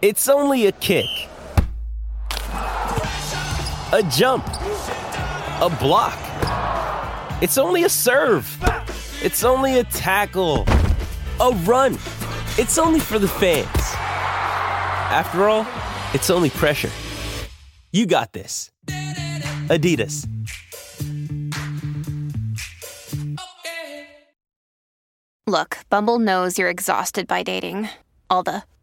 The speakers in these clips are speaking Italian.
It's only a kick, a jump, a block. It's only a serve. It's only a tackle, a run. It's only for the fans. After all, it's only pressure. You got this. Adidas. Look, Bumble knows you're exhausted by dating. All the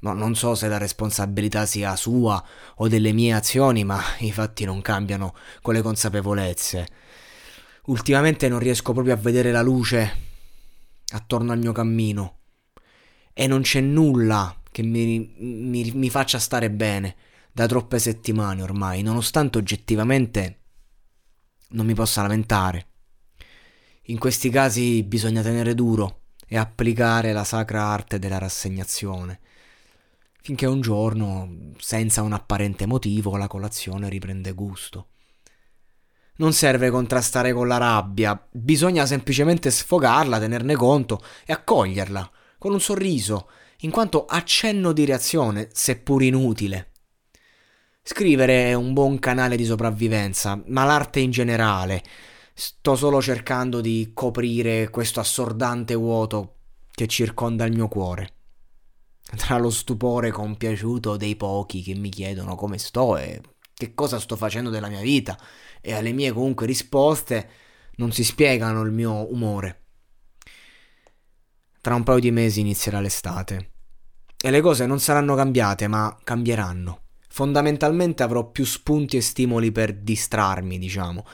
No, non so se la responsabilità sia sua o delle mie azioni, ma i fatti non cambiano con le consapevolezze. Ultimamente non riesco proprio a vedere la luce attorno al mio cammino e non c'è nulla che mi, mi, mi faccia stare bene da troppe settimane ormai, nonostante oggettivamente non mi possa lamentare. In questi casi bisogna tenere duro e applicare la sacra arte della rassegnazione finché un giorno, senza un apparente motivo, la colazione riprende gusto. Non serve contrastare con la rabbia, bisogna semplicemente sfogarla, tenerne conto e accoglierla, con un sorriso, in quanto accenno di reazione, seppur inutile. Scrivere è un buon canale di sopravvivenza, ma l'arte in generale. Sto solo cercando di coprire questo assordante vuoto che circonda il mio cuore tra lo stupore compiaciuto dei pochi che mi chiedono come sto e che cosa sto facendo della mia vita e alle mie comunque risposte non si spiegano il mio umore. Tra un paio di mesi inizierà l'estate e le cose non saranno cambiate ma cambieranno. Fondamentalmente avrò più spunti e stimoli per distrarmi, diciamo.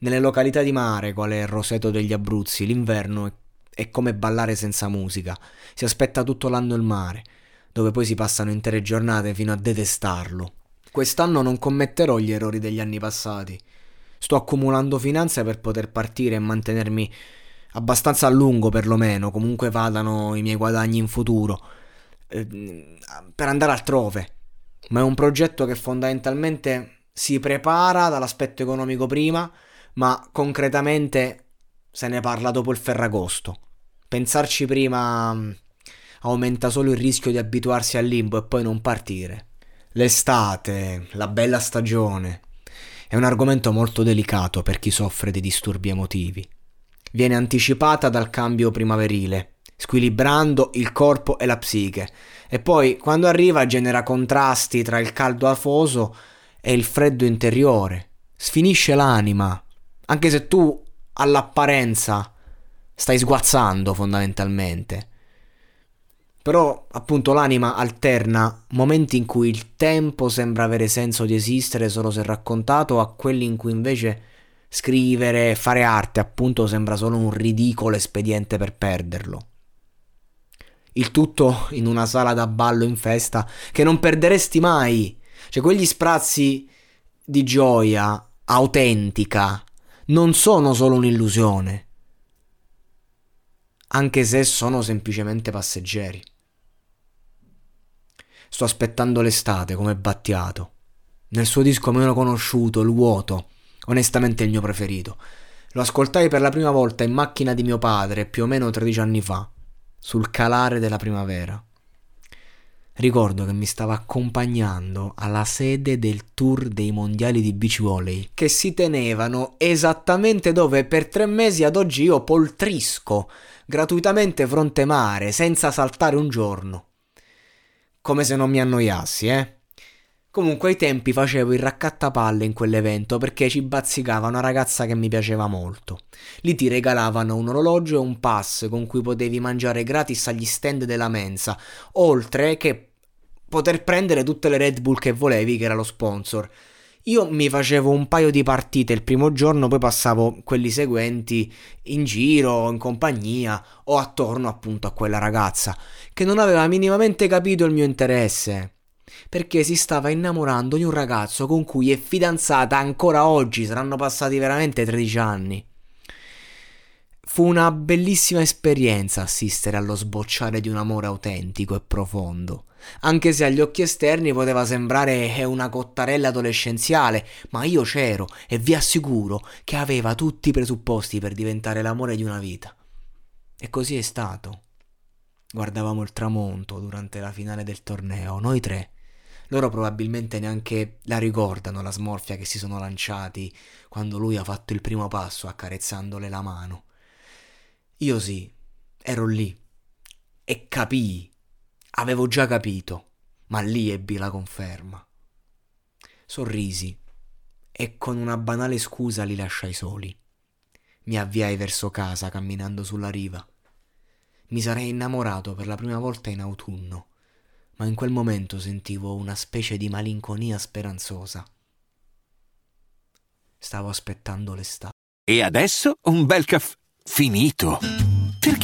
Nelle località di mare, quale Roseto degli Abruzzi, l'inverno è come ballare senza musica. Si aspetta tutto l'anno il mare dove poi si passano intere giornate fino a detestarlo. Quest'anno non commetterò gli errori degli anni passati. Sto accumulando finanze per poter partire e mantenermi abbastanza a lungo perlomeno, comunque vadano i miei guadagni in futuro, eh, per andare altrove. Ma è un progetto che fondamentalmente si prepara dall'aspetto economico prima, ma concretamente se ne parla dopo il Ferragosto. Pensarci prima aumenta solo il rischio di abituarsi al limbo e poi non partire. L'estate, la bella stagione, è un argomento molto delicato per chi soffre di disturbi emotivi. Viene anticipata dal cambio primaverile, squilibrando il corpo e la psiche, e poi quando arriva genera contrasti tra il caldo afoso e il freddo interiore, sfinisce l'anima, anche se tu all'apparenza stai sguazzando fondamentalmente. Però appunto l'anima alterna momenti in cui il tempo sembra avere senso di esistere solo se raccontato a quelli in cui invece scrivere, fare arte appunto sembra solo un ridicolo espediente per perderlo. Il tutto in una sala da ballo in festa che non perderesti mai. Cioè quegli sprazzi di gioia autentica non sono solo un'illusione, anche se sono semplicemente passeggeri. Sto aspettando l'estate come Battiato. Nel suo disco meno conosciuto, Il vuoto, onestamente il mio preferito. Lo ascoltai per la prima volta in macchina di mio padre più o meno 13 anni fa, sul calare della primavera. Ricordo che mi stava accompagnando alla sede del tour dei mondiali di beach volley, che si tenevano esattamente dove per tre mesi ad oggi io poltrisco gratuitamente fronte mare, senza saltare un giorno come se non mi annoiassi, eh. Comunque ai tempi facevo il raccattapalle in quell'evento perché ci bazzicava una ragazza che mi piaceva molto. Lì ti regalavano un orologio e un pass con cui potevi mangiare gratis agli stand della mensa, oltre che poter prendere tutte le Red Bull che volevi, che era lo sponsor. Io mi facevo un paio di partite il primo giorno, poi passavo quelli seguenti in giro, in compagnia o attorno appunto a quella ragazza che non aveva minimamente capito il mio interesse perché si stava innamorando di un ragazzo con cui è fidanzata ancora oggi, saranno passati veramente 13 anni. Fu una bellissima esperienza assistere allo sbocciare di un amore autentico e profondo, anche se agli occhi esterni poteva sembrare una cottarella adolescenziale, ma io c'ero e vi assicuro che aveva tutti i presupposti per diventare l'amore di una vita. E così è stato. Guardavamo il tramonto durante la finale del torneo, noi tre, loro probabilmente neanche la ricordano la smorfia che si sono lanciati quando lui ha fatto il primo passo accarezzandole la mano. Io sì, ero lì e capii, avevo già capito, ma lì ebbi la conferma. Sorrisi e con una banale scusa li lasciai soli. Mi avviai verso casa camminando sulla riva. Mi sarei innamorato per la prima volta in autunno ma in quel momento sentivo una specie di malinconia speranzosa. Stavo aspettando l'estate. E adesso un bel caffè finito.